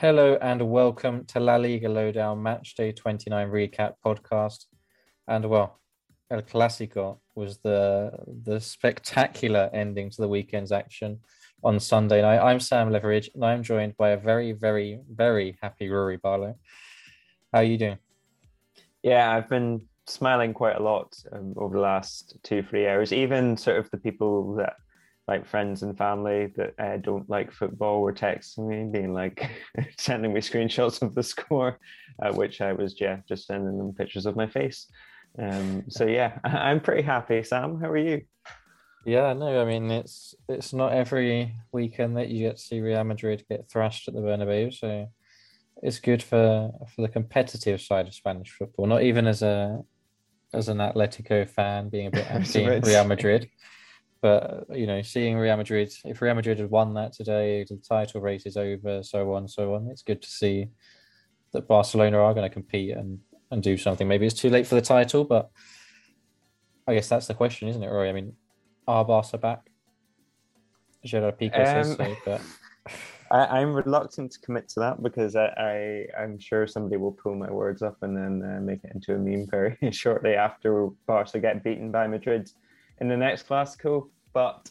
Hello and welcome to La Liga Lowdown Match Day 29 recap podcast. And well, El Clasico was the the spectacular ending to the weekend's action on Sunday night. I'm Sam Leveridge and I'm joined by a very, very, very happy Rory Barlow. How are you doing? Yeah, I've been smiling quite a lot um, over the last two, three hours. Even sort of the people that like friends and family that uh, don't like football were texting me, being like, sending me screenshots of the score, uh, which I was yeah just sending them pictures of my face. Um, so yeah, I'm pretty happy. Sam, how are you? Yeah, no, I mean it's it's not every weekend that you get to see Real Madrid get thrashed at the Bernabeu, so it's good for for the competitive side of Spanish football. Not even as a as an Atletico fan being a bit anti Real Madrid. But you know, seeing Real Madrid, if Real Madrid had won that today, the title race is over, so on, so on. It's good to see that Barcelona are going to compete and and do something. Maybe it's too late for the title, but I guess that's the question, isn't it, Roy? I mean, are Barca back? Gerard Piqué um, says so, but I, am reluctant to commit to that because I, I am sure somebody will pull my words up and then uh, make it into a meme very shortly after Barca get beaten by Madrid in the next Clásico, but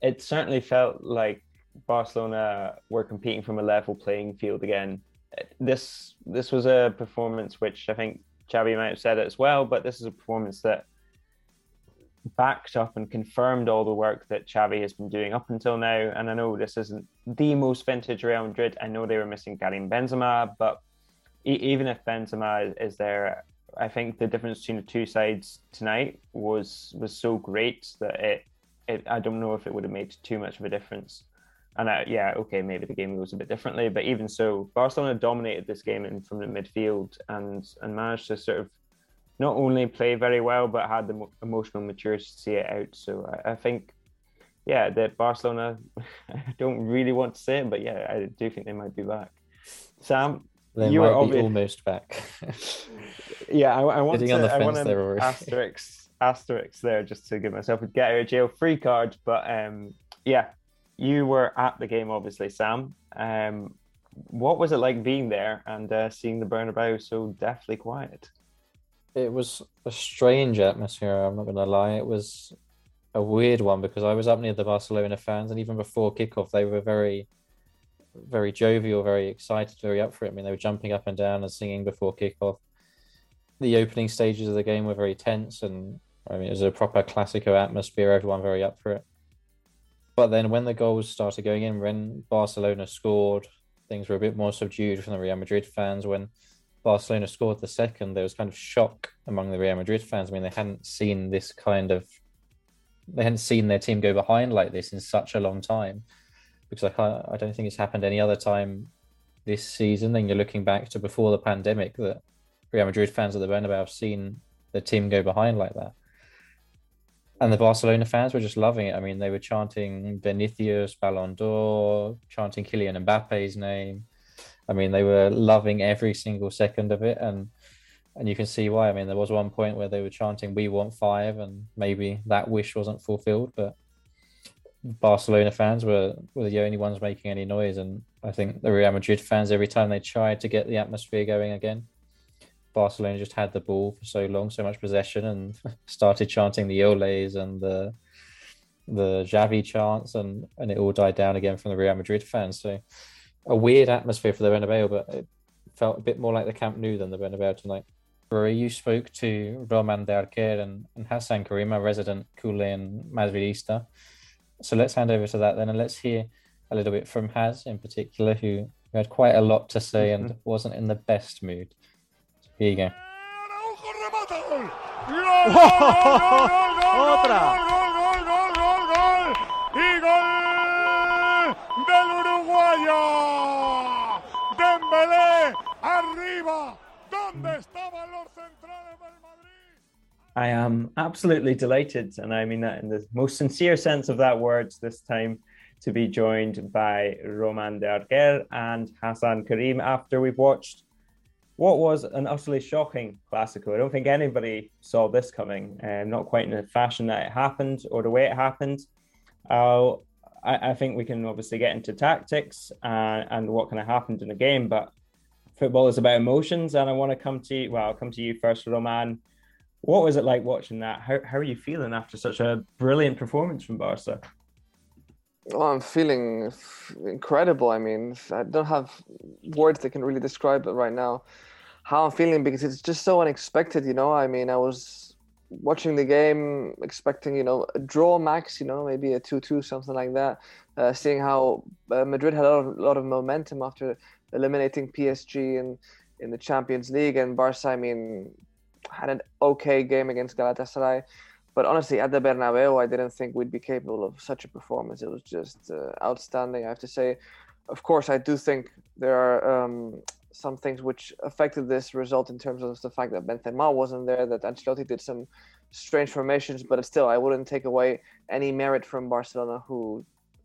it certainly felt like Barcelona were competing from a level playing field again. This this was a performance which I think Xavi might have said it as well, but this is a performance that backed up and confirmed all the work that Xavi has been doing up until now. And I know this isn't the most vintage Real Madrid. I know they were missing Karim Benzema, but even if Benzema is there, I think the difference between the two sides tonight was was so great that it, it I don't know if it would have made too much of a difference. And I, yeah, okay, maybe the game goes a bit differently, but even so, Barcelona dominated this game in, from the midfield and and managed to sort of not only play very well but had the emotional maturity to see it out. So I, I think, yeah, that Barcelona. I don't really want to say it, but yeah, I do think they might be back. Sam, they you might be almost back. yeah, I, I want to. I want an asterisk, asterisk there just to give myself a get out of jail free card. But um, yeah, you were at the game, obviously, Sam. Um, what was it like being there and uh, seeing the Bernabeu so deathly quiet? It was a strange atmosphere. I'm not going to lie. It was a weird one because I was up near the Barcelona fans, and even before kickoff, they were very very jovial, very excited, very up for it. I mean, they were jumping up and down and singing before kickoff. The opening stages of the game were very tense, and I mean, it was a proper Clasico atmosphere. Everyone very up for it. But then, when the goals started going in, when Barcelona scored, things were a bit more subdued from the Real Madrid fans. When Barcelona scored the second, there was kind of shock among the Real Madrid fans. I mean, they hadn't seen this kind of they hadn't seen their team go behind like this in such a long time. Because I can't, I don't think it's happened any other time this season. Then you're looking back to before the pandemic that Real Madrid fans of the Bernabeu have seen the team go behind like that. And the Barcelona fans were just loving it. I mean, they were chanting Vinicius, Ballon d'Or, chanting Kylian Mbappe's name. I mean, they were loving every single second of it, and and you can see why. I mean, there was one point where they were chanting "We want five, and maybe that wish wasn't fulfilled, but Barcelona fans were were the only ones making any noise, and I think the Real Madrid fans every time they tried to get the atmosphere going again, Barcelona just had the ball for so long, so much possession, and started chanting the Oles and the the Xavi chants, and and it all died down again from the Real Madrid fans. So a weird atmosphere for the Bernabeu, but it felt a bit more like the Camp Nou than the Bernabeu tonight. Rory, you spoke to Roman de Arquer and, and Hasan Karima, resident Culé and Madridista. So let's hand over to that then, and let's hear a little bit from Has in particular, who, who had quite a lot to say and mm-hmm. wasn't in the best mood. So here you go. Otra. Dembélé, I am absolutely delighted, and I mean that in the most sincere sense of that word this time, to be joined by Roman de Arquer and Hasan Karim after we've watched what was an utterly shocking Clasico. I don't think anybody saw this coming, um, not quite in the fashion that it happened or the way it happened. Uh, I, I think we can obviously get into tactics and, and what kind of happened in the game, but football is about emotions. And I want to come to you, well, I'll come to you first, Roman. What was it like watching that? How, how are you feeling after such a brilliant performance from Barca? Well, I'm feeling incredible. I mean, I don't have words that can really describe it right now. How I'm feeling because it's just so unexpected, you know. I mean, I was watching the game, expecting you know a draw max, you know maybe a two-two, something like that. Uh, seeing how uh, Madrid had a lot, of, lot of momentum after eliminating PSG in in the Champions League, and Barca, I mean, had an okay game against Galatasaray. But honestly, at the Bernabeu, I didn't think we'd be capable of such a performance. It was just uh, outstanding, I have to say. Of course, I do think there are um, some things which affected this result in terms of the fact that Benzema wasn't there, that Ancelotti did some strange formations, but still, I wouldn't take away any merit from Barcelona, who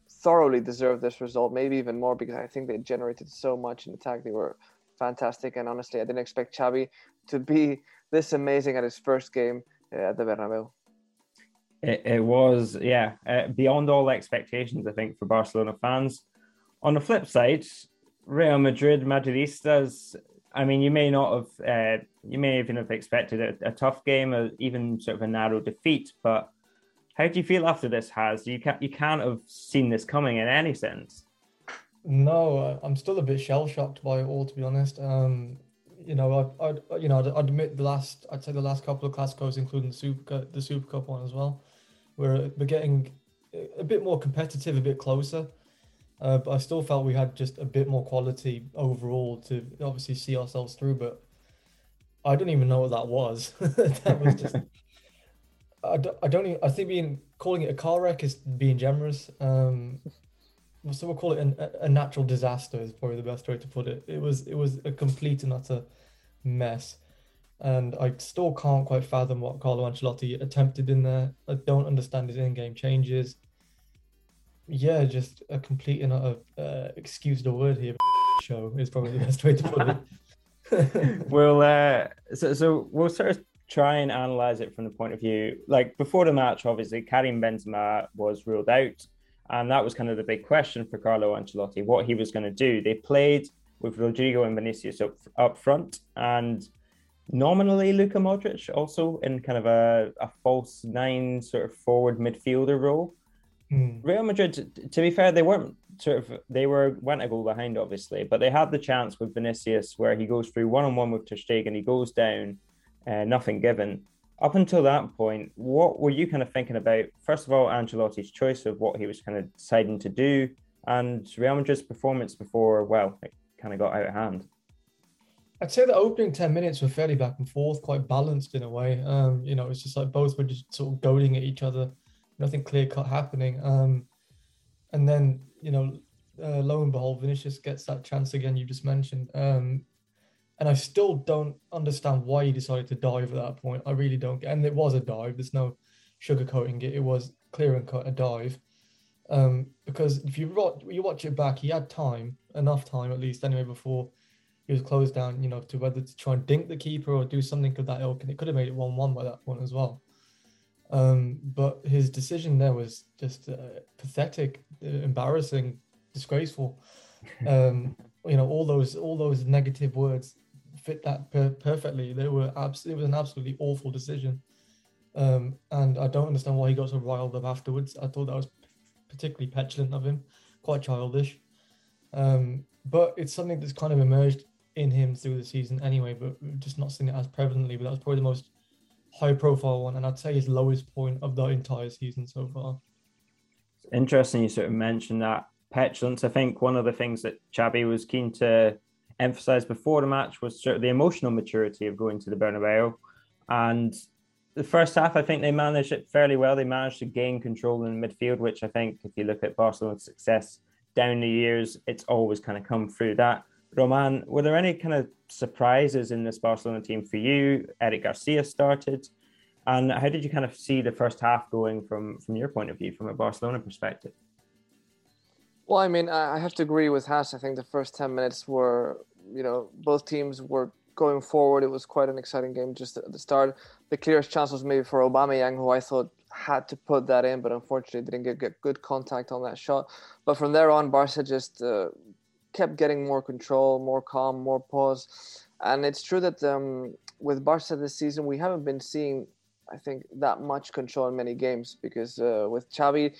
thoroughly deserved this result, maybe even more because I think they generated so much in attack. They were fantastic, and honestly, I didn't expect Xavi to be this amazing at his first game uh, at the Bernabeu. It, it was, yeah, uh, beyond all expectations, I think, for Barcelona fans. On the flip side, Real Madrid, Madridistas. I mean, you may not have, uh, you may even have expected a, a, tough game, or even sort of a narrow defeat. But how do you feel after this? Has you can't you can't have seen this coming in any sense. No, I'm still a bit shell shocked by it all, to be honest. Um, you know, I, I, you know, I'd, admit the last, I'd say the last couple of Clásicos, including the Super, Cup, the Super Cup one as well, where we're getting a bit more competitive, a bit closer. Uh, but I still felt we had just a bit more quality overall to obviously see ourselves through. But I don't even know what that was. that was just. I don't, I don't even, I think being calling it a car wreck is being generous. Um, so we'll call it an, a natural disaster is probably the best way to put it. It was it was a complete and utter mess, and I still can't quite fathom what Carlo Ancelotti attempted in there. I don't understand his in-game changes yeah, just a complete and utter uh, excuse the word here. Show is probably the best way to put it. we'll uh, so so we'll sort of try and analyze it from the point of view like before the match. Obviously, Karim Benzema was ruled out, and that was kind of the big question for Carlo Ancelotti what he was going to do. They played with Rodrygo and Vinicius up up front, and nominally Luka Modric also in kind of a, a false nine sort of forward midfielder role. Mm. Real Madrid, to be fair, they weren't sort of they were went a goal behind, obviously, but they had the chance with Vinicius where he goes through one on one with Ter Stegen, he goes down, uh, nothing given. Up until that point, what were you kind of thinking about? First of all, Ancelotti's choice of what he was kind of deciding to do, and Real Madrid's performance before, well, it kind of got out of hand. I'd say the opening 10 minutes were fairly back and forth, quite balanced in a way. Um, you know, it's just like both were just sort of goading at each other nothing clear cut happening. Um, and then you know, uh, lo and behold, Vinicius gets that chance again you just mentioned. Um, and I still don't understand why he decided to dive at that point. I really don't. Get and it was a dive. There's no sugarcoating it. It was clear and cut a dive. Um, because if you watch, you watch it back, he had time, enough time at least anyway, before he was closed down. You know, to whether to try and dink the keeper or do something of that ilk, and it could have made it one-one by that point as well. Um, but his decision there was just uh, pathetic, uh, embarrassing, disgraceful. Um, you know, all those all those negative words fit that per- perfectly. They were abs- It was an absolutely awful decision, um, and I don't understand why he got so riled up afterwards. I thought that was particularly petulant of him, quite childish. Um, but it's something that's kind of emerged in him through the season anyway, but just not seen it as prevalently. But that was probably the most high profile one, and I'd say his lowest point of the entire season so far. It's interesting you sort of mentioned that petulance. I think one of the things that Xavi was keen to emphasize before the match was the emotional maturity of going to the Bernabeu. And the first half, I think they managed it fairly well. They managed to gain control in the midfield, which I think, if you look at Barcelona's success down the years, it's always kind of come through that. Roman, were there any kind of surprises in this Barcelona team for you? Eric Garcia started. And how did you kind of see the first half going from, from your point of view, from a Barcelona perspective? Well, I mean, I have to agree with Has. I think the first 10 minutes were, you know, both teams were going forward. It was quite an exciting game just at the start. The clearest chance was maybe for Obama Aubameyang, who I thought had to put that in, but unfortunately didn't get, get good contact on that shot. But from there on, Barca just uh, kept getting more control, more calm, more pause. And it's true that um, with Barca this season, we haven't been seeing, I think, that much control in many games because uh, with Xavi,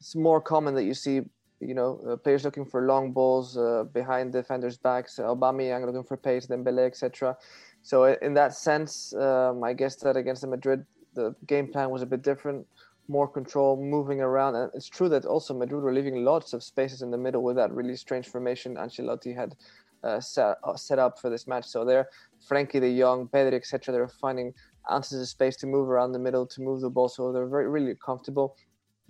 it's more common that you see you know, uh, players looking for long balls uh, behind defenders' backs, Aubameyang looking for pace, Dembele, etc. So in that sense, um, I guess that against the Madrid, the game plan was a bit different, more control, moving around. And it's true that also Madrid were leaving lots of spaces in the middle with that really strange formation Ancelotti had uh, set, uh, set up for this match. So there, Frenkie de Jong, Pedri, etc. They're finding ounces of space to move around the middle, to move the ball. So they're very really comfortable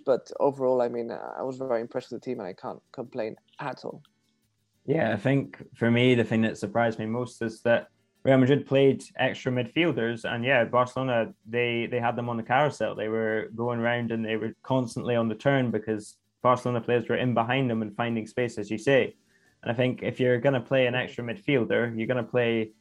but overall, I mean, I was very impressed with the team, and I can't complain at all. Yeah, I think for me, the thing that surprised me most is that Real Madrid played extra midfielders, and yeah, Barcelona they they had them on the carousel. They were going around and they were constantly on the turn because Barcelona players were in behind them and finding space, as you say. And I think if you're going to play an extra midfielder, you're going to play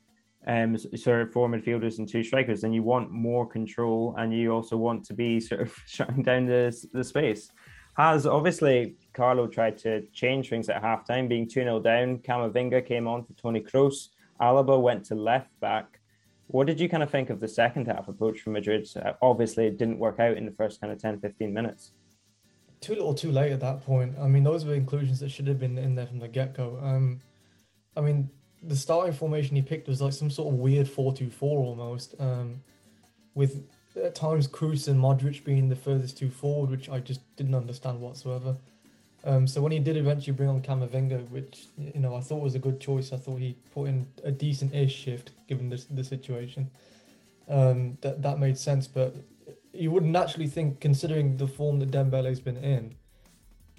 um, sort of four midfielders and two strikers, and you want more control and you also want to be sort of shutting down the, the space. Has obviously Carlo tried to change things at halftime, being 2 0 down. Camavinga came on for Toni Kroos. Alaba went to left back. What did you kind of think of the second half approach from Madrid? Uh, obviously, it didn't work out in the first kind of 10 15 minutes. Too little, too late at that point. I mean, those were inclusions that should have been in there from the get go. Um, I mean, the starting formation he picked was like some sort of weird 4-2-4 almost, um, with at times Kroos and Modric being the furthest two forward, which I just didn't understand whatsoever. Um, so when he did eventually bring on Camavinga, which you know I thought was a good choice, I thought he put in a decent-ish shift given the the situation. Um, that that made sense, but you wouldn't naturally think, considering the form that Dembele's been in,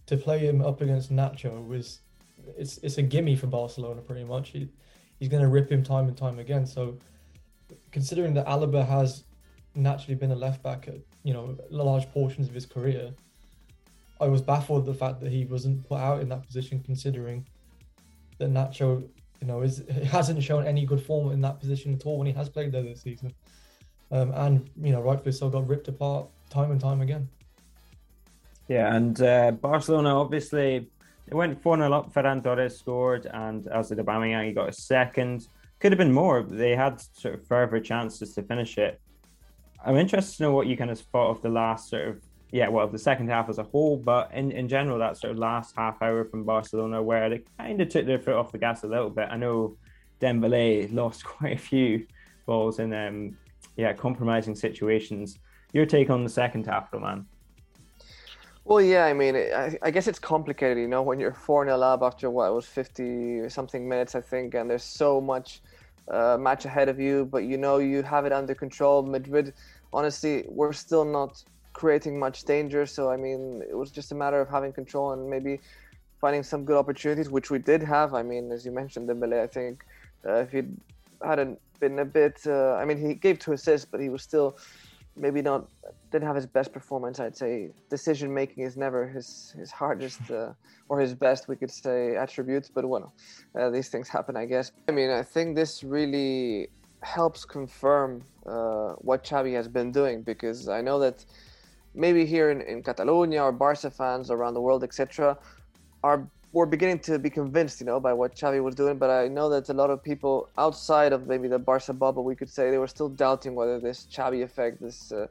to play him up against Nacho was it's it's a gimme for Barcelona pretty much. He, he's going to rip him time and time again. So considering that Alaba has naturally been a left back at you know large portions of his career, I was baffled the fact that he wasn't put out in that position. Considering that Nacho, you know, is hasn't shown any good form in that position at all when he has played there this season, um, and you know rightfully so got ripped apart time and time again. Yeah, and uh, Barcelona obviously it went 4 0 up. Ferran Torres scored, and as did Aubameyang, he got a second. Could have been more. They had sort of further chances to finish it. I'm interested to know what you kind of thought of the last sort of, yeah, well, the second half as a whole, but in, in general, that sort of last half hour from Barcelona where they kind of took their foot off the gas a little bit. I know Dembele lost quite a few balls in, um, yeah, compromising situations. Your take on the second half, Roman? Well, yeah, I mean, I, I guess it's complicated, you know, when you're 4 0 up after what was 50 something minutes, I think, and there's so much uh, match ahead of you, but you know, you have it under control. Madrid, honestly, we're still not creating much danger. So I mean, it was just a matter of having control and maybe finding some good opportunities, which we did have. I mean, as you mentioned, Dembele, I think uh, if he hadn't been a bit, uh, I mean, he gave two assists, but he was still maybe not didn't have his best performance. I'd say decision making is never his his hardest uh, or his best, we could say, attributes. But well, uh, these things happen, I guess. I mean, I think this really helps confirm uh, what Xavi has been doing because I know that maybe here in, in Catalonia or Barca fans around the world, etc., are were beginning to be convinced, you know, by what Xavi was doing. But I know that a lot of people outside of maybe the Barca bubble, we could say, they were still doubting whether this Xavi effect, this uh,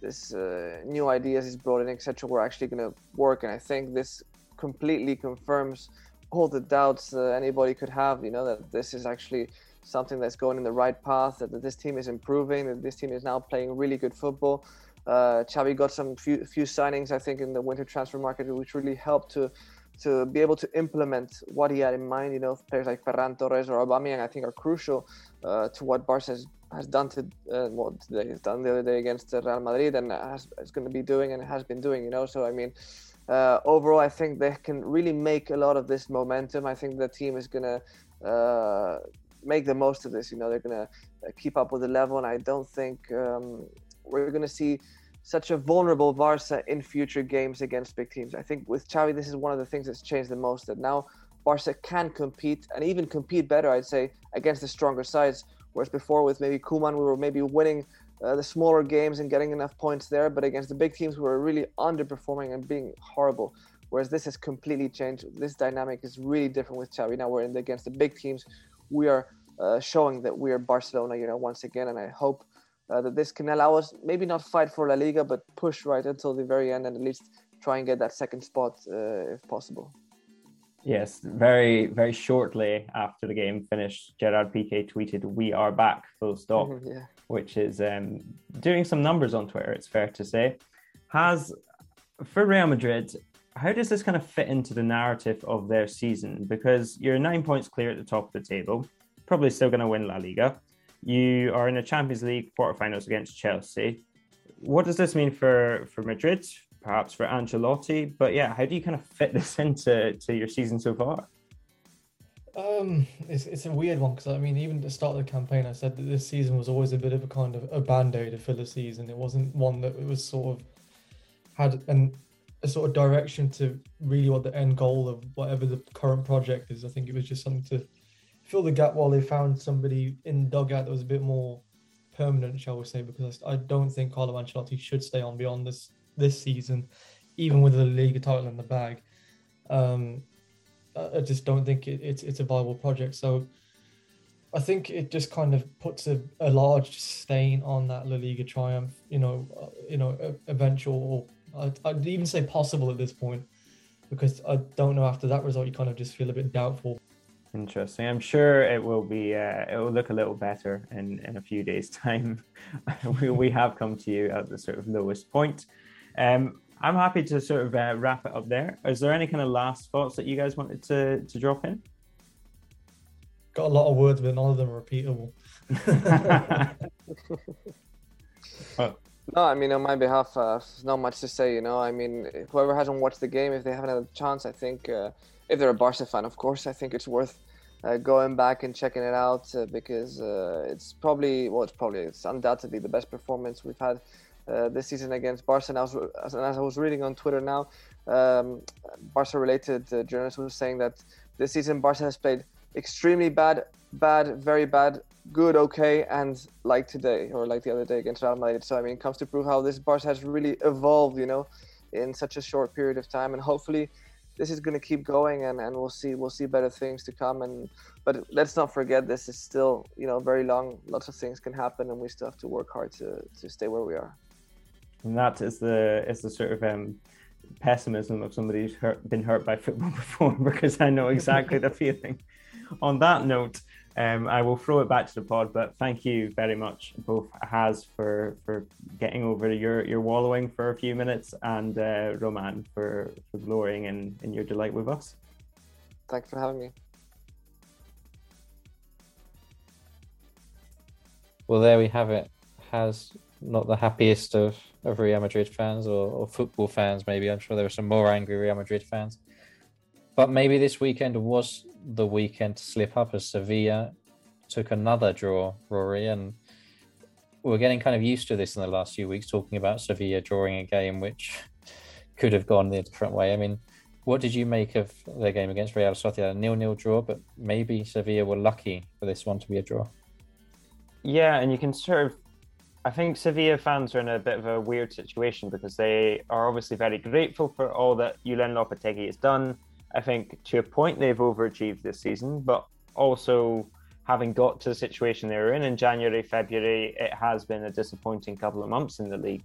this uh, new ideas he's brought in, etc., were actually going to work. And I think this completely confirms all the doubts uh, anybody could have. You know, that this is actually something that's going in the right path. That, that this team is improving. That this team is now playing really good football. Uh, Xavi got some few few signings, I think, in the winter transfer market, which really helped to to be able to implement what he had in mind. You know, players like Ferran Torres or Aubameyang, I think, are crucial uh, to what Barca has, has done to uh, what they has done the other day against Real Madrid and has, is going to be doing and has been doing. You know, so I mean, uh, overall, I think they can really make a lot of this momentum. I think the team is going to uh, make the most of this. You know, they're going to uh, keep up with the level, and I don't think um, we're going to see such a vulnerable Barca in future games against big teams. I think with Xavi, this is one of the things that's changed the most. That now Barca can compete and even compete better, I'd say, against the stronger sides. Whereas before with maybe Koeman, we were maybe winning uh, the smaller games and getting enough points there, but against the big teams, we were really underperforming and being horrible. Whereas this has completely changed. This dynamic is really different with Xavi. Now we're in the, against the big teams. We are uh, showing that we are Barcelona, you know, once again, and I hope uh, that this can allow us maybe not fight for La Liga, but push right until the very end and at least try and get that second spot uh, if possible. Yes, very, very shortly after the game finished, Gerard Piqué tweeted, We are back, full stop, mm-hmm, yeah. which is um, doing some numbers on Twitter, it's fair to say. Has, for Real Madrid, how does this kind of fit into the narrative of their season? Because you're nine points clear at the top of the table, probably still going to win La Liga. You are in the Champions League quarterfinals against Chelsea. What does this mean for for Madrid? Perhaps for Ancelotti, but yeah, how do you kind of fit this into to your season so far? Um, it's it's a weird one because I mean, even at the start of the campaign, I said that this season was always a bit of a kind of a band aid a season. It wasn't one that it was sort of had an a sort of direction to really what the end goal of whatever the current project is. I think it was just something to fill the gap while they found somebody in dugout that was a bit more permanent, shall we say? Because I don't think Carlo Ancelotti should stay on beyond this this season, even with the league title in the bag. Um, I just don't think it, it's it's a viable project. So I think it just kind of puts a, a large stain on that La Liga triumph. You know, uh, you know, eventual. I'd, I'd even say possible at this point, because I don't know after that result you kind of just feel a bit doubtful. Interesting. I'm sure it will be. Uh, it will look a little better in in a few days' time. we we have come to you at the sort of lowest point. Um, I'm happy to sort of uh, wrap it up there. Is there any kind of last thoughts that you guys wanted to to drop in? Got a lot of words, but none of them are repeatable. oh. No, I mean on my behalf, uh, not much to say. You know, I mean, whoever hasn't watched the game, if they haven't had a chance, I think uh, if they're a Barca fan, of course, I think it's worth uh, going back and checking it out uh, because uh, it's probably well, it's probably it's undoubtedly the best performance we've had uh, this season against Barca. And, was, and as I was reading on Twitter now, um, Barca-related uh, journalist was saying that this season Barca has played extremely bad, bad, very bad, good, okay, and like today or like the other day against Real Madrid. So I mean, it comes to prove how this Barca has really evolved, you know, in such a short period of time, and hopefully this is going to keep going and, and we'll see we'll see better things to come. And but let's not forget this is still you know very long lots of things can happen and we still have to work hard to to stay where we are. And that is the is the sort of um pessimism of somebody who's hurt, been hurt by football before because i know exactly the feeling. On that note um, I will throw it back to the pod, but thank you very much, both Has for for getting over your your wallowing for a few minutes, and uh, Roman for for glorying in in your delight with us. Thanks for having me. Well, there we have it. Has not the happiest of, of Real Madrid fans or, or football fans. Maybe I'm sure there are some more angry Real Madrid fans. But maybe this weekend was the weekend to slip up as Sevilla took another draw, Rory, and we're getting kind of used to this in the last few weeks, talking about Sevilla drawing a game which could have gone the different way. I mean, what did you make of their game against Real Sociedad? A nil-nil draw, but maybe Sevilla were lucky for this one to be a draw. Yeah, and you can sort of. I think Sevilla fans are in a bit of a weird situation because they are obviously very grateful for all that Julen Lopetegui has done. I think to a point they've overachieved this season, but also having got to the situation they were in in January, February, it has been a disappointing couple of months in the league.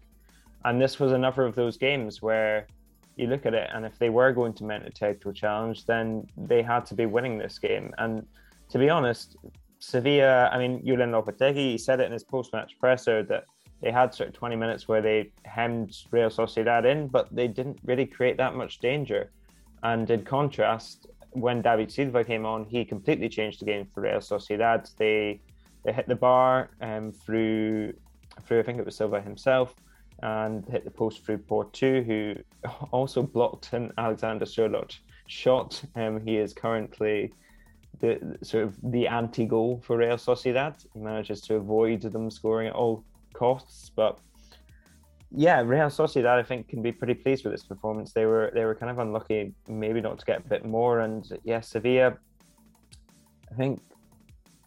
And this was another of those games where you look at it, and if they were going to mount a title challenge, then they had to be winning this game. And to be honest, Sevilla, I mean, Julen Lopetegui, he said it in his post match presser that they had sort of 20 minutes where they hemmed Real Sociedad in, but they didn't really create that much danger. And in contrast, when David Silva came on, he completely changed the game for Real Sociedad. They they hit the bar um, through through I think it was Silva himself and hit the post through Portu, who also blocked an Alexander Sørloth shot. Um, he is currently the sort of the anti-goal for Real Sociedad. He manages to avoid them scoring at all costs, but yeah, Real Sociedad I think can be pretty pleased with this performance. They were they were kind of unlucky, maybe not to get a bit more. And yes, yeah, Sevilla, I think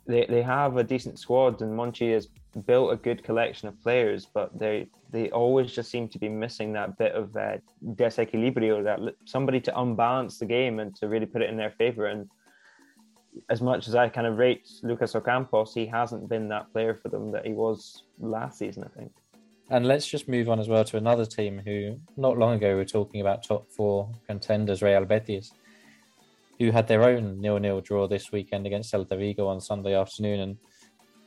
they they have a decent squad, and Monchi has built a good collection of players, but they they always just seem to be missing that bit of uh, desequilibrio, that somebody to unbalance the game and to really put it in their favor. And as much as I kind of rate Lucas Ocampos, he hasn't been that player for them that he was last season. I think. And let's just move on as well to another team who, not long ago, we were talking about top four contenders, Real Betis, who had their own nil-nil draw this weekend against Celta Vigo on Sunday afternoon, and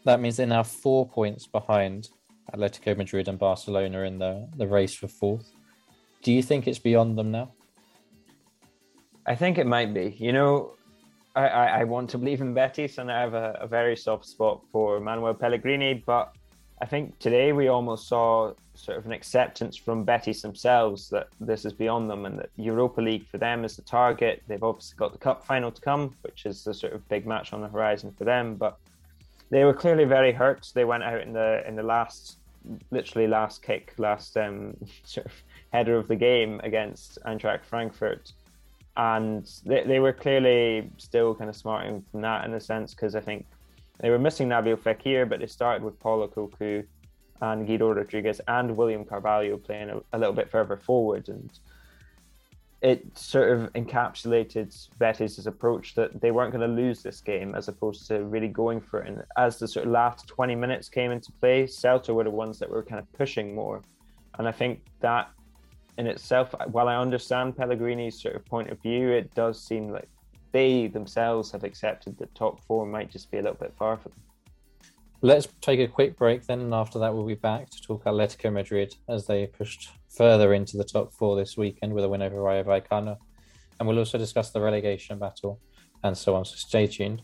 that means they're now four points behind Atletico Madrid and Barcelona in the, the race for fourth. Do you think it's beyond them now? I think it might be. You know, I, I, I want to believe in Betis, and I have a, a very soft spot for Manuel Pellegrini, but I think today we almost saw sort of an acceptance from Betis themselves that this is beyond them and that Europa League for them is the target. They've obviously got the cup final to come, which is the sort of big match on the horizon for them. But they were clearly very hurt. They went out in the in the last, literally last kick, last um, sort of header of the game against Eintracht Frankfurt, and they, they were clearly still kind of smarting from that in a sense because I think they were missing Nabil Fekir, but they started with Paul Akouokou and Guido Rodriguez and William Carvalho playing a, a, little bit further forward. And it sort of encapsulated Betis' approach that they weren't going to lose this game as opposed to really going for it. And as the sort of last 20 minutes came into play, Celta were the ones that were kind of pushing more. And I think that in itself, while I understand Pellegrini's sort of point of view, it does seem like they themselves have accepted that top four might just be a little bit far for them. Let's take a quick break then, and after that, we'll be back to talk Atletico Madrid as they pushed further into the top four this weekend with a win over Rayo Vallecano. And we'll also discuss the relegation battle and so on. So stay tuned.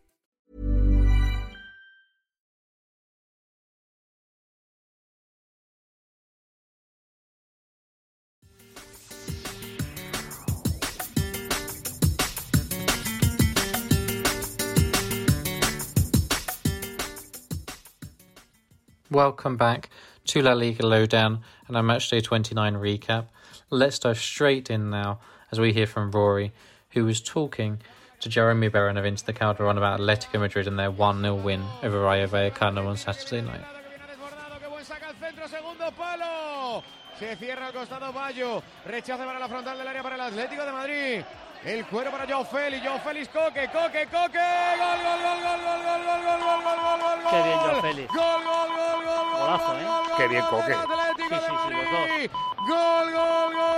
Welcome back to La Liga Lowdown and our Matchday 29 recap. Let's dive straight in now as we hear from Rory, who was talking to Jeremy Beren of the Calderon about Atletico Madrid and their 1 0 win over Rayo Vallecano on Saturday night. Se cierra al costado Bayo. Rechace para la frontal del área para el Atlético de Madrid. El cuero para Joe Félix. Joe Félix, Coque, Coque, Coque. Gol, gol, gol, gol, gol, gol, gol, gol, gol, gol, gol, gol. Qué bien Joe Félix. Gol, gol, gol, gol, gol. Golazo, ¿eh? Qué bien Coque. Atlético Sí, sí, sí, de los Madrid. Gol, gol, gol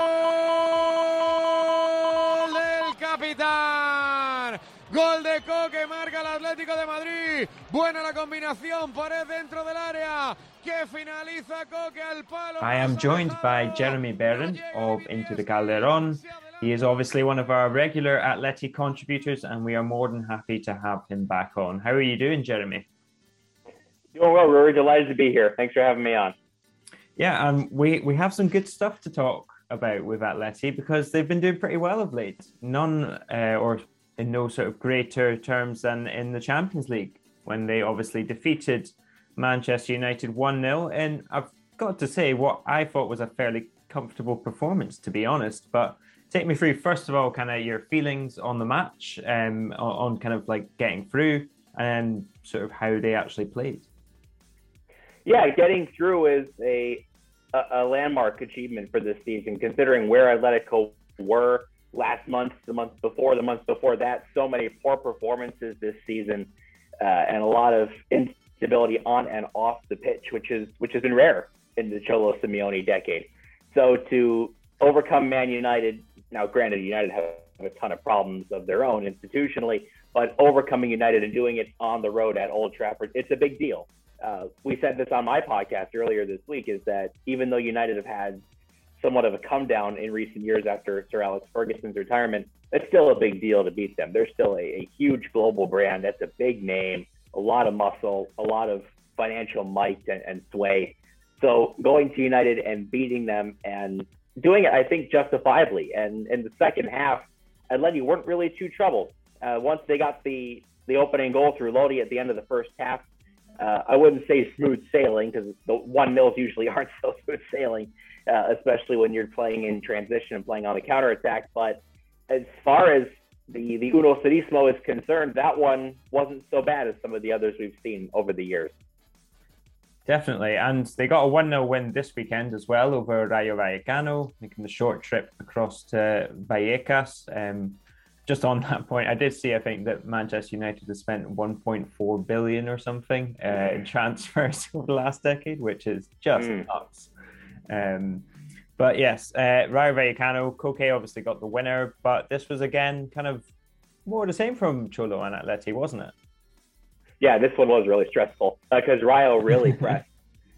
Gol de Coque, marca el Atlético de Madrid. Buena la combinación, pared dentro del área. Que finaliza Coque al palo. I am joined by Jeremy Beren of Into the Calderon. He is obviously one of our regular Atleti contributors, and we are more than happy to have him back on. How are you doing, Jeremy? Doing well, Rory. Delighted to be here. Thanks for having me on. Yeah, and we, we have some good stuff to talk about with Atleti because they've been doing pretty well of late. None, uh, or in no sort of greater terms than in the Champions League when they obviously defeated Manchester United 1 0. And I've got to say, what I thought was a fairly comfortable performance, to be honest. But take me through, first of all, kind of your feelings on the match, um, on, kind of like getting through, and sort of how they actually played. Yeah, getting through is a, a landmark achievement for this season, considering where Atletico were last month, the month before, the month before that. So many poor performances this season, uh, and a lot of instability on and off the pitch, which is which has been rare in the Cholo Simeone decade. So to overcome Man United, now granted, United have a ton of problems of their own institutionally, but overcoming United and doing it on the road at Old Trafford, it's a big deal. Uh, we said this on my podcast earlier this week is that even though United have had somewhat of a come down in recent years after Sir Alex Ferguson's retirement, it's still a big deal to beat them. They're still a, a huge global brand. That's a big name, a lot of muscle, a lot of financial might and, and sway. So going to United and beating them and doing it, I think, justifiably. And in the second half, Atleti weren't really too troubled. Uh, once they got the the opening goal through Lodi at the end of the first half, uh, I wouldn't say smooth sailing because the one nils usually aren't so smooth sailing, uh, especially when you're playing in transition and playing on the counter attack. But as far as the the Uno Serismo is concerned, that one wasn't so bad as some of the others we've seen over the years. Definitely. And they got a 1 0 win this weekend as well over Rayo Vallecano, making the short trip across to Vallecas. Um, just on that point, I did see, I think, that Manchester United has spent 1.4 billion or something uh, in transfers over the last decade, which is just Mm. nuts. Um, but yes, uh, Rayo Vallecano, Koke obviously got the winner, but this was again kind of more the same from Cholo and Atleti, wasn't it? Yeah, this one was really stressful because Rayo really pressed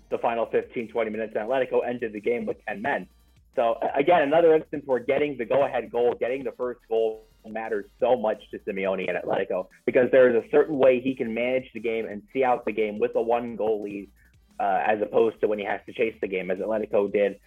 the final 15, 20 minutes, and Atletico ended the game with 10 men. So, again, another instance where getting the go ahead goal, getting the first goal matters so much to Simeone and Atletico because there is a certain way he can manage the game and see out the game with a one goal lead uh, as opposed to when he has to chase the game, as Atletico did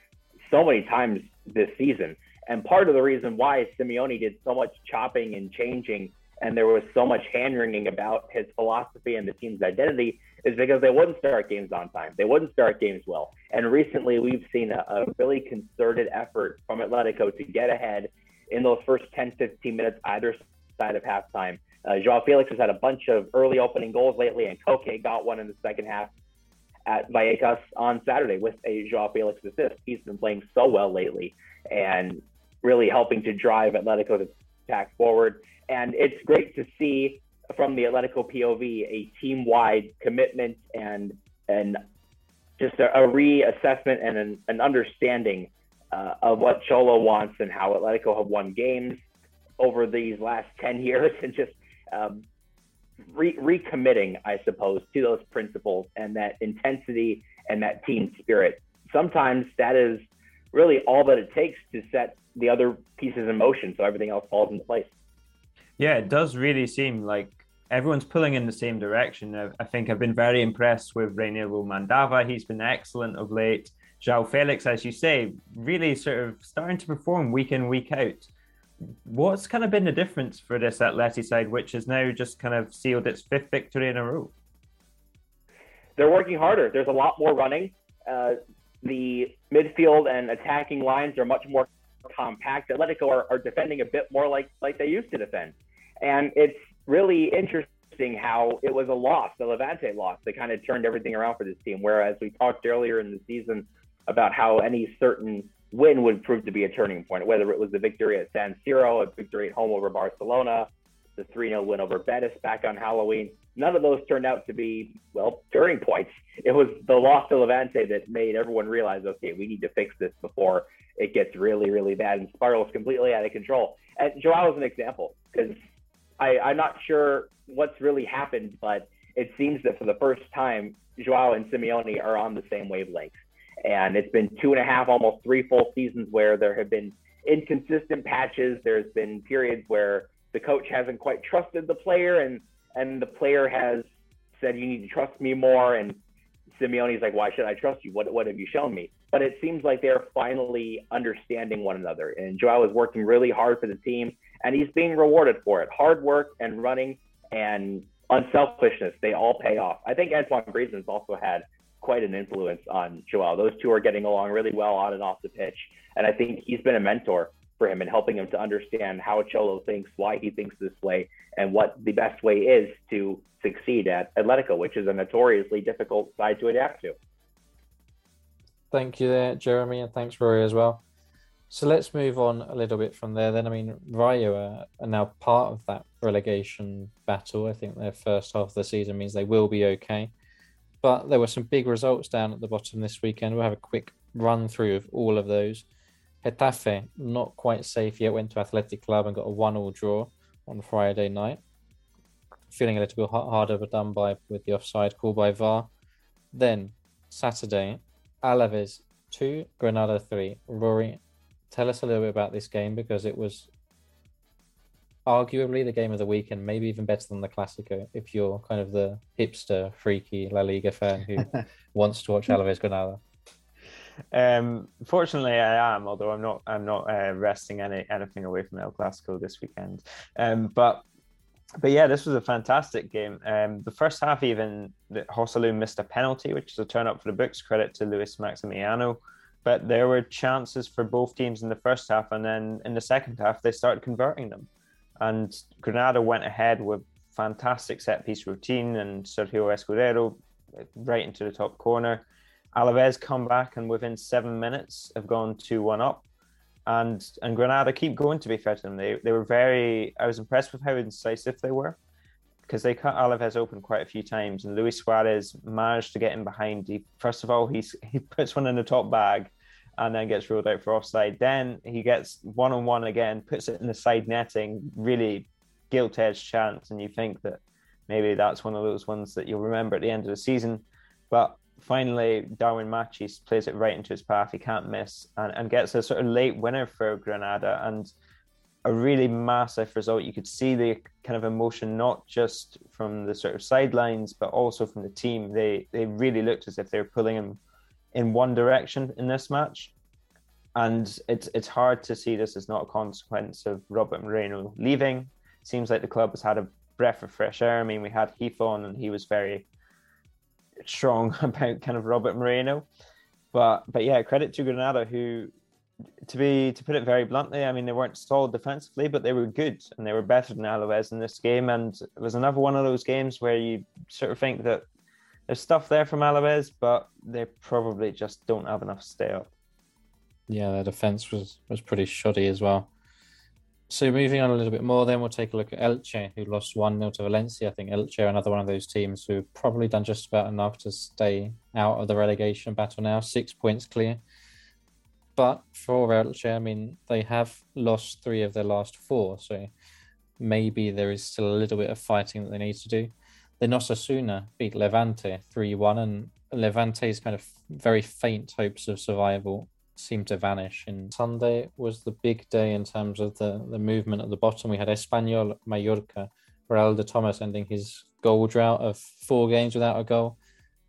so many times this season. And part of the reason why Simeone did so much chopping and changing and there was so much hand wringing about his philosophy and the team's identity is because they wouldn't start games on time. They wouldn't start games well. And recently, we've seen a, a really concerted effort from Atletico to get ahead in those first 10, 15 minutes either side of halftime. Uh, Joao Felix has had a bunch of early opening goals lately, and Koke got one in the second half at Vallecas on Saturday with a Joao Felix assist. He's been playing so well lately and really helping to drive Atletico to attack forward. And it's great to see from the Atletico POV a team-wide commitment and and just a, a reassessment and an, an understanding uh, of what Cholo wants and how Atletico have won games over these last 10 years and just um, re- recommitting, I suppose, to those principles and that intensity and that team spirit. Sometimes that is really all that it takes to set the other pieces in motion so everything else falls into place. Yeah, it does really seem like everyone's pulling in the same direction. I, I think I've been very impressed with Reinildo Mandava. He's been excellent of late. João Félix, as you say, really sort of starting to perform week in, week out. What's kind of been the difference for this Atleti side, which has now just kind of sealed its fifth victory in a row? They're working harder. There's a lot more running. Uh, the midfield and attacking lines are much more compact. Atletico are, are defending a bit more like like they used to defend, and it's really interesting how it was a loss, the Levante loss, that kind of turned everything around for this team. Whereas we talked earlier in the season about how any certain win would prove to be a turning point, whether it was the victory at San Siro, a victory at home over Barcelona, the 3 0 win over Betis back on Halloween. None of those turned out to be, well, turning points. It was the loss to Levante that made everyone realize, okay, we need to fix this before it gets really, really bad and spirals completely out of control. And João is an example because I'm not sure what's really happened, but it seems that for the first time, João and Simeone are on the same wavelength. And it's been two and a half, almost three full seasons where there have been inconsistent patches. There's been periods where the coach hasn't quite trusted the player, and and the player has said, "You need to trust me more." And Simeone's like, "Why should I trust you? What what have you shown me?" But it seems like they're finally understanding one another. And João is working really hard for the team, and he's being rewarded for it. Hard work and running and unselfishness, they all pay off. I think Antoine Griezmann's also had quite an influence on João. Those two are getting along really well on and off the pitch. And I think he's been a mentor for him and helping him to understand how Cholo thinks, why he thinks this way, and what the best way is to succeed at Atletico, which is a notoriously difficult side to adapt to. Thank you there, Jeremy, and thanks, Rory, as well. So let's move on a little bit from there. Then, I mean, Rayo are, are now part of that relegation battle. I think their first half of the season means they will be okay. But there were some big results down at the bottom this weekend. We'll have a quick run through of all of those. Getafe, not quite safe yet, went to Athletic Club and got a one-all draw on Friday night. Feeling a little bit hard overdone by with the offside call by VAR. Then Saturday, Alaves two, Granada three. Rory, tell us a little bit about this game because it was arguably the game of the week and maybe even better than the Clasico if you're kind of the hipster, freaky La Liga fan who wants to watch Alaves Granada. Um, fortunately, I am, although I'm not. I'm not uh, resting any anything away from El Clasico this weekend. Um, but but yeah, this was a fantastic game. Um, the first half, even Joselu missed a penalty, which is a turn up for the books. Credit to Luis Maximiano. But there were chances for both teams in the first half, and then in the second half, they started converting them. And Granada went ahead with fantastic set piece routine and Sergio Escudero right into the top corner. Alaves come back and within seven minutes have gone 2 1 up. And and Granada keep going to be fair to them. They they were very I was impressed with how incisive they were because they cut Alaves open quite a few times and Luis Suarez managed to get in behind. He first of all he's he puts one in the top bag and then gets ruled out for offside. Then he gets one on one again, puts it in the side netting, really gilt edged chance, and you think that maybe that's one of those ones that you'll remember at the end of the season. But finally, Darwin Machis plays it right into his path. He can't miss and, and gets a sort of late winner for Granada and a really massive result. You could see the kind of emotion not just from the sort of sidelines, but also from the team. They they really looked as if they were pulling him in one direction in this match. And it's it's hard to see this as not a consequence of Robert Moreno leaving. seems like the club has had a breath of fresh air. I mean, we had Heath on, and he was very strong about kind of Robert Moreno. But but yeah, credit to Granada who to be to put it very bluntly, I mean they weren't solid defensively, but they were good and they were better than Alaves in this game. And it was another one of those games where you sort of think that there's stuff there from Alaves, but they probably just don't have enough stay up. Yeah, their defense was was pretty shoddy as well. So moving on a little bit more, then we'll take a look at Elche, who lost 1 0 to Valencia. I think Elche are another one of those teams who have probably done just about enough to stay out of the relegation battle now, six points clear. But for Elche, I mean, they have lost three of their last four, so maybe there is still a little bit of fighting that they need to do. Then Osasuna beat Levante 3 1, and Levante's kind of very faint hopes of survival seem to vanish. And Sunday was the big day in terms of the, the movement at the bottom. We had Espanyol Mallorca, Raul de Tomas ending his goal drought of four games without a goal,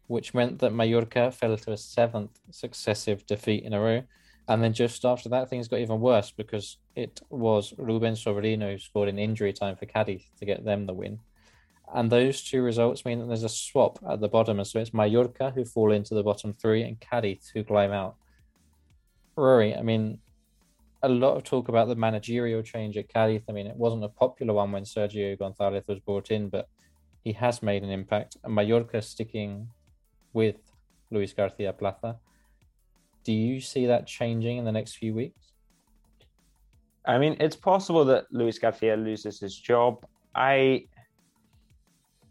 which meant that Mallorca fell to a seventh successive defeat in a row. And then just after that, things got even worse because it was Ruben Sobrino who scored in injury time for Cadiz to get them the win. And those two results mean that there's a swap at the bottom. And so it's Mallorca who fall into the bottom three and Cadiz who climb out. Rory, I mean, a lot of talk about the managerial change at Cadiz. I mean, it wasn't a popular one when Sergio Gonzalez was brought in, but he has made an impact. And Mallorca sticking with Luis Garcia Plaza. Do you see that changing in the next few weeks? I mean, it's possible that Luis Garcia loses his job. I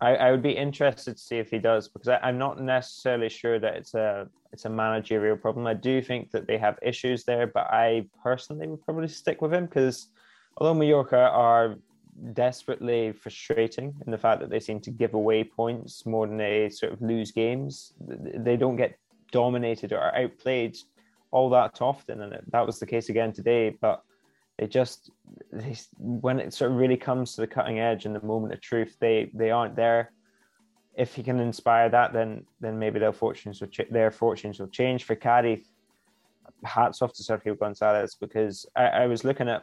I, I would be interested to see if he does because I, am not necessarily sure that it's a it's a managerial problem. I do think that they have issues there, but I personally would probably stick with him because although Mallorca are desperately frustrating in the fact that they seem to give away points more than they sort of lose games, they don't get dominated or outplayed all that often, and that was the case again today. But they just they, when it sort of really comes to the cutting edge and the moment of truth, they they aren't there. If he can inspire that, then then maybe their fortunes will ch- their fortunes will change. For Cadiz, hats off to Sergio Gonzalez because I, I was looking at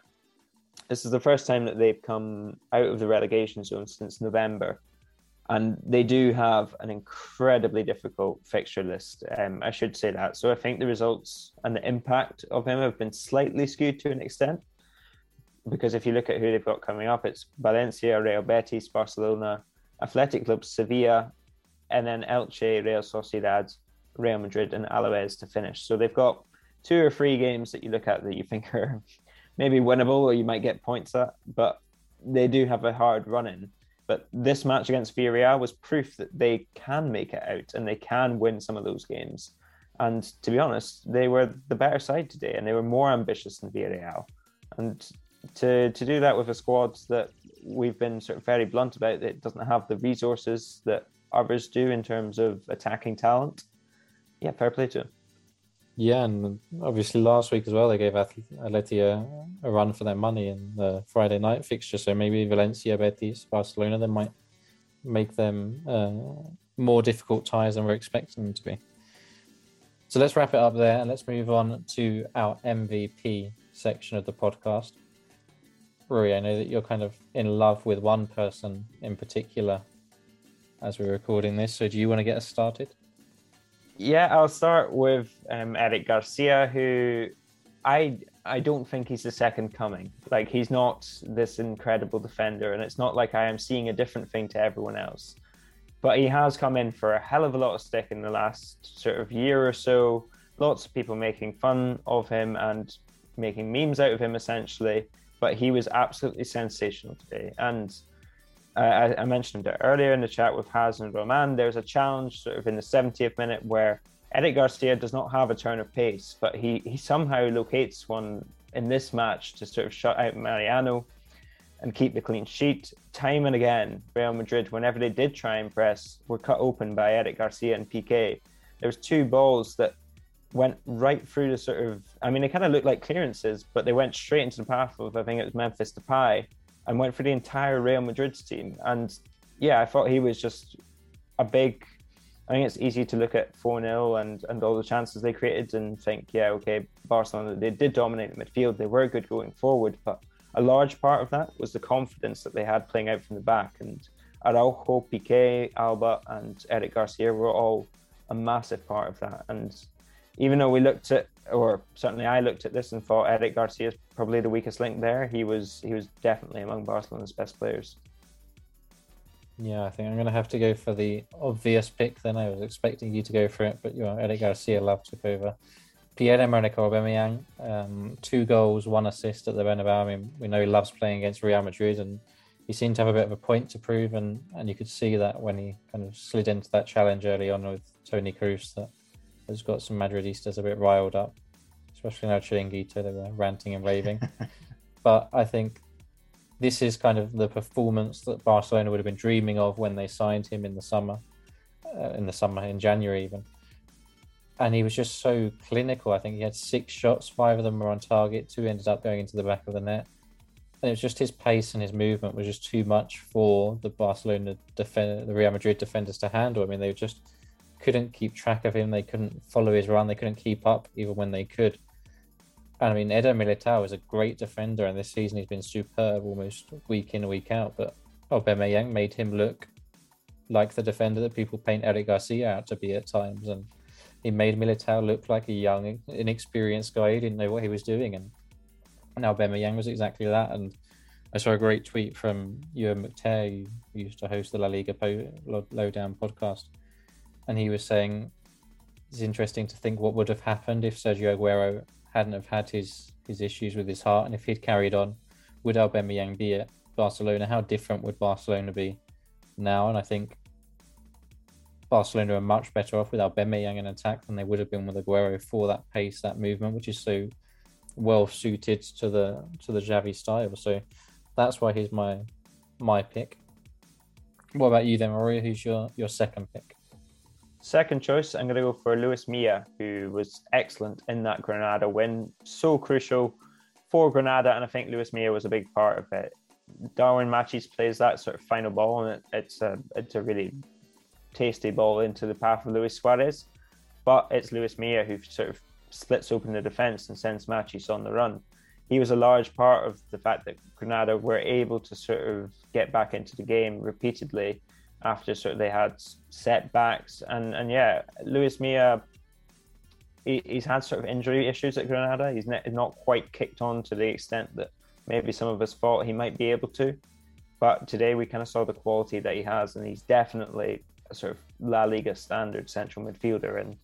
this is the first time that they've come out of the relegation zone since November, and they do have an incredibly difficult fixture list. Um, I should say that. So I think the results and the impact of him have been slightly skewed to an extent because if you look at who they've got coming up, it's Valencia, Real Betis, Barcelona, Athletic Club, Sevilla, and then Elche, Real Sociedad, Real Madrid, and Alaves to finish. So they've got two or three games that you look at that you think are maybe winnable or you might get points at, but they do have a hard run in. But this match against Villarreal was proof that they can make it out and they can win some of those games. And to be honest, they were the better side today and they were more ambitious than Villarreal. And to to do that with a squad that we've been sort of very blunt about it doesn't have the resources that others do in terms of attacking talent. Yeah, fair play to him. Yeah, and obviously last week as well, they gave Atleti a, a, run for their money in the Friday night fixture. So maybe Valencia, Betis, Barcelona, they might make them uh, more difficult ties than we're expecting them to be. So let's wrap it up there and let's move on to our MVP section of the podcast. Rory, I know that you're kind of in love with one person in particular as we're recording this. So do you want to get us started? Yeah, I'll start with um, Eric Garcia, who I I don't think he's the second coming. Like he's not this incredible defender, and it's not like I am seeing a different thing to everyone else. But he has come in for a hell of a lot of stick in the last sort of year or so. Lots of people making fun of him and making memes out of him, essentially but he was absolutely sensational today. And uh, I, I, mentioned it earlier in the chat with Has and Roman. There's a challenge sort of in the 70th minute where Eric Garcia does not have a turn of pace, but he, he somehow locates one in this match to sort of shut out Mariano and keep the clean sheet. Time and again, Real Madrid, whenever they did try and press, were cut open by Eric Garcia and Piqué. There was two balls that went right through the sort of. I mean, they kind of looked like clearances, but they went straight into the path of I think it was Memphis Depay, and went for the entire Real Madrid's team. And yeah, I thought he was just a big. I think it's easy to look at 4 0 and, and all the chances they created and think, yeah, okay, Barcelona, they did dominate the midfield. They were good going forward. But a large part of that was the confidence that they had playing out from the back. And Araujo, Piqué, Alba, and Eric Garcia were all a massive part of that. And even though we looked at, or certainly I looked at this and thought Eric Garcia is probably the weakest link there, he was he was definitely among Barcelona's best players. Yeah, I think I'm going to have to go for the obvious pick. Then I was expecting you to go for it, but you know, Eric Garcia love took over. Pierre-Emerick Aubameyang, um, two goals, one assist at the Bernabeu. I mean, we know he loves playing against Real Madrid, and he seemed to have a bit of a point to prove, and, and you could see that when he kind of slid into that challenge early on with Toni Kroos, that has got some Madridistas a bit riled up, especially now Chiringuito, they were ranting and raving. but I think this is kind of the performance that Barcelona would have been dreaming of when they signed him in the summer, uh, in the summer, in January even and he was just so clinical. I think he had six shots, five of them were on target, two ended up going into the back of the net. And it was just his pace and his movement was just too much for the Barcelona defender, the Real Madrid defenders to handle. I mean, they were just couldn't keep track of him. They couldn't follow his run. They couldn't keep up even when they could. And I mean, Eder Militao is a great defender, and this season he's been superb almost week in, week out. But Aubameyang made him look like the defender that people paint Eric Garcia out to be at times. And he made Militao look like a young, inexperienced guy. He didn't know what he was doing, and now Yang was exactly that. And I saw a great tweet from Ewan McTear, who used to host the La Liga po- Lowdown podcast, and he was saying it's interesting to think what would have happened if Sergio Aguero hadn't have had his his issues with his heart, and if he'd carried on, would Aubameyang be at Barcelona? How different would Barcelona be now? And I think Barcelona are much better off with Aubameyang in attack than they would have been with Aguero for that pace, that movement, which is so well suited to the to the Xavi style. So that's why he's my my pick. What about you then, Maria? Who's your your second pick? Second choice, I'm going to go for Luis Milla, who was excellent in that Granada win. So crucial for Granada, and I think Luis Milla was a big part of it. Darwin Machis plays that sort of final ball, and it, it's a it's a really tasty ball into the path of Luis Suarez. But it's Luis Mia who sort of splits open the defence and sends Machis on the run. He was a large part of the fact that Granada were able to sort of get back into the game repeatedly after sort of they had setbacks. And and yeah, Luis Milla, he, he's had sort of injury issues at Granada. He's not quite kicked on to the extent that maybe some of us thought he might be able to. But today we kind of saw the quality that he has, and he's definitely a sort of La Liga standard central midfielder, and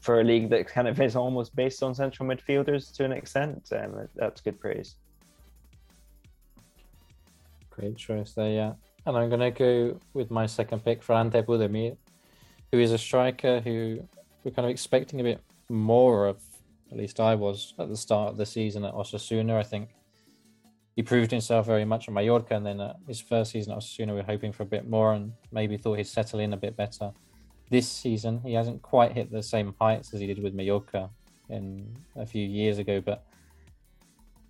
for a league that kind of is almost based on central midfielders to an extent, um, that's good praise. Great choice there, yeah. And I'm going to go with my second pick for Ante Budimir, who is a striker who we're kind of expecting a bit more of. At least I was at the start of the season at Osasuna. I think he proved himself very much at Mallorca, and then his first season at Osasuna, we were hoping for a bit more, and maybe thought he'd settle in a bit better. This season, he hasn't quite hit the same heights as he did with Mallorca in a few years ago, but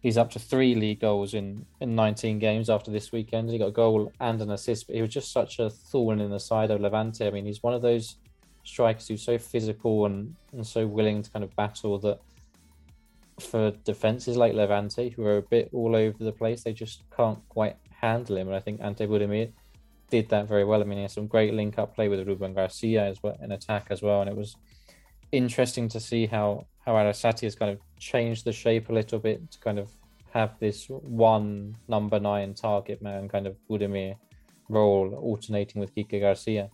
he's up to three league goals in in 19 games after this weekend. He got a goal and an assist, but he was just such a thorn in the side of Levante. I mean, he's one of those strikers who's so physical and, and so willing to kind of battle that for defenses like Levante, who are a bit all over the place. They just can't quite handle him. And I think Ante Budimir did that very well. I mean, he had some great link up play with Ruben Garcia as well in attack as well. And it was interesting to see how, how Arrasate has kind of changed the shape a little bit to kind of have this one number nine target man kind of Budimir role alternating with Kike Garcia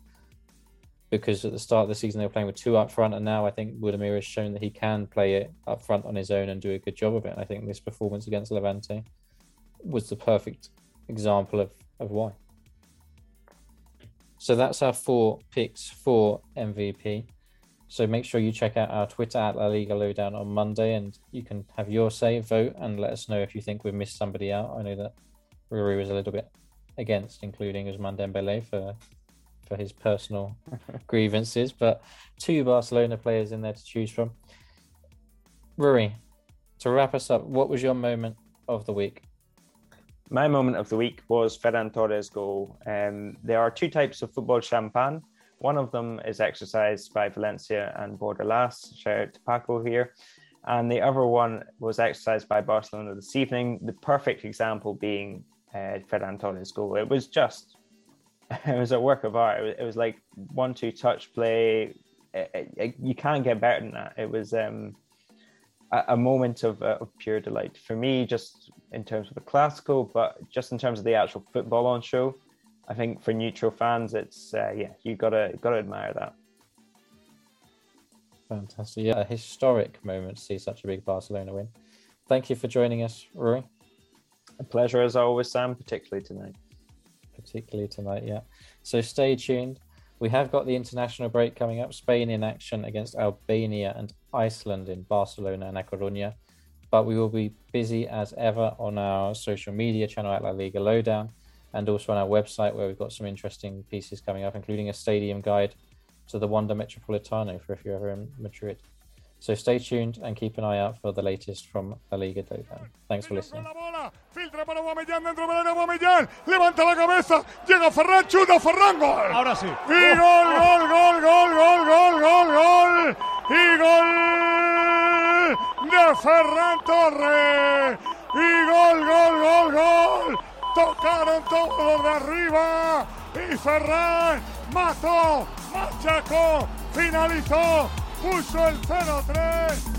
because at the start of the season they were playing with two up front, and now I think Budimir has shown that he can play it up front on his own and do a good job of it. And I think this performance against Levante was the perfect example of, of why. So that's our four picks for MVP. So make sure you check out our Twitter at La Liga Lowdown on Monday, and you can have your say, vote, and let us know if you think we've missed somebody out. I know that Ruri was a little bit against including Ousmane Dembele for for his personal grievances, but two Barcelona players in there to choose from. Ruri, to wrap us up, what was your moment of the week? My moment of the week was Ferran Torres' goal. Um, there are two types of football champagne. One of them is exercised by Valencia and Bordalás. Shout out to Paco here. and the other one was exercised by Barcelona this evening. The perfect example being uh, Ferran Torres' goal. It was just, it was a work of art. It was, it was like one-two touch play. It, it, you can't get better than that. It was um, a, a, moment of, uh, of pure delight for me, just in terms of the classical, but just in terms of the actual football on show. I think for neutral fans, it's uh, yeah, you gotta gotta admire that. Fantastic. Yeah, a historic moment to see such a big Barcelona win. Thank you for joining us, Rory. A pleasure as always, Sam, particularly tonight. Particularly tonight, yeah. So stay tuned. We have got the international break coming up. Spain in action against Albania and Iceland in Barcelona and A Coruña. But we will be busy as ever on our social media channel at La Liga Lowdown and also on our website where we've got some interesting pieces coming up, including a stadium guide to the Wanda Metropolitano for if you're ever in Madrid. So stay tuned and keep an eye out for the latest from La Liga Lowdown. Thanks for listening. Filtra para Aubameyang dentro del área Aubameyang. Levanta la cabeza. Llega Ferran, chuta Ferran, gol. Ahora sí. Y gol, gol, gol, gol, gol, gol, gol, gol. Y gol de Ferran Torres. Y gol, gol, gol, gol. Tocaron todos de arriba. Y Ferran mató, machacó, finalizó, puso el 0-3.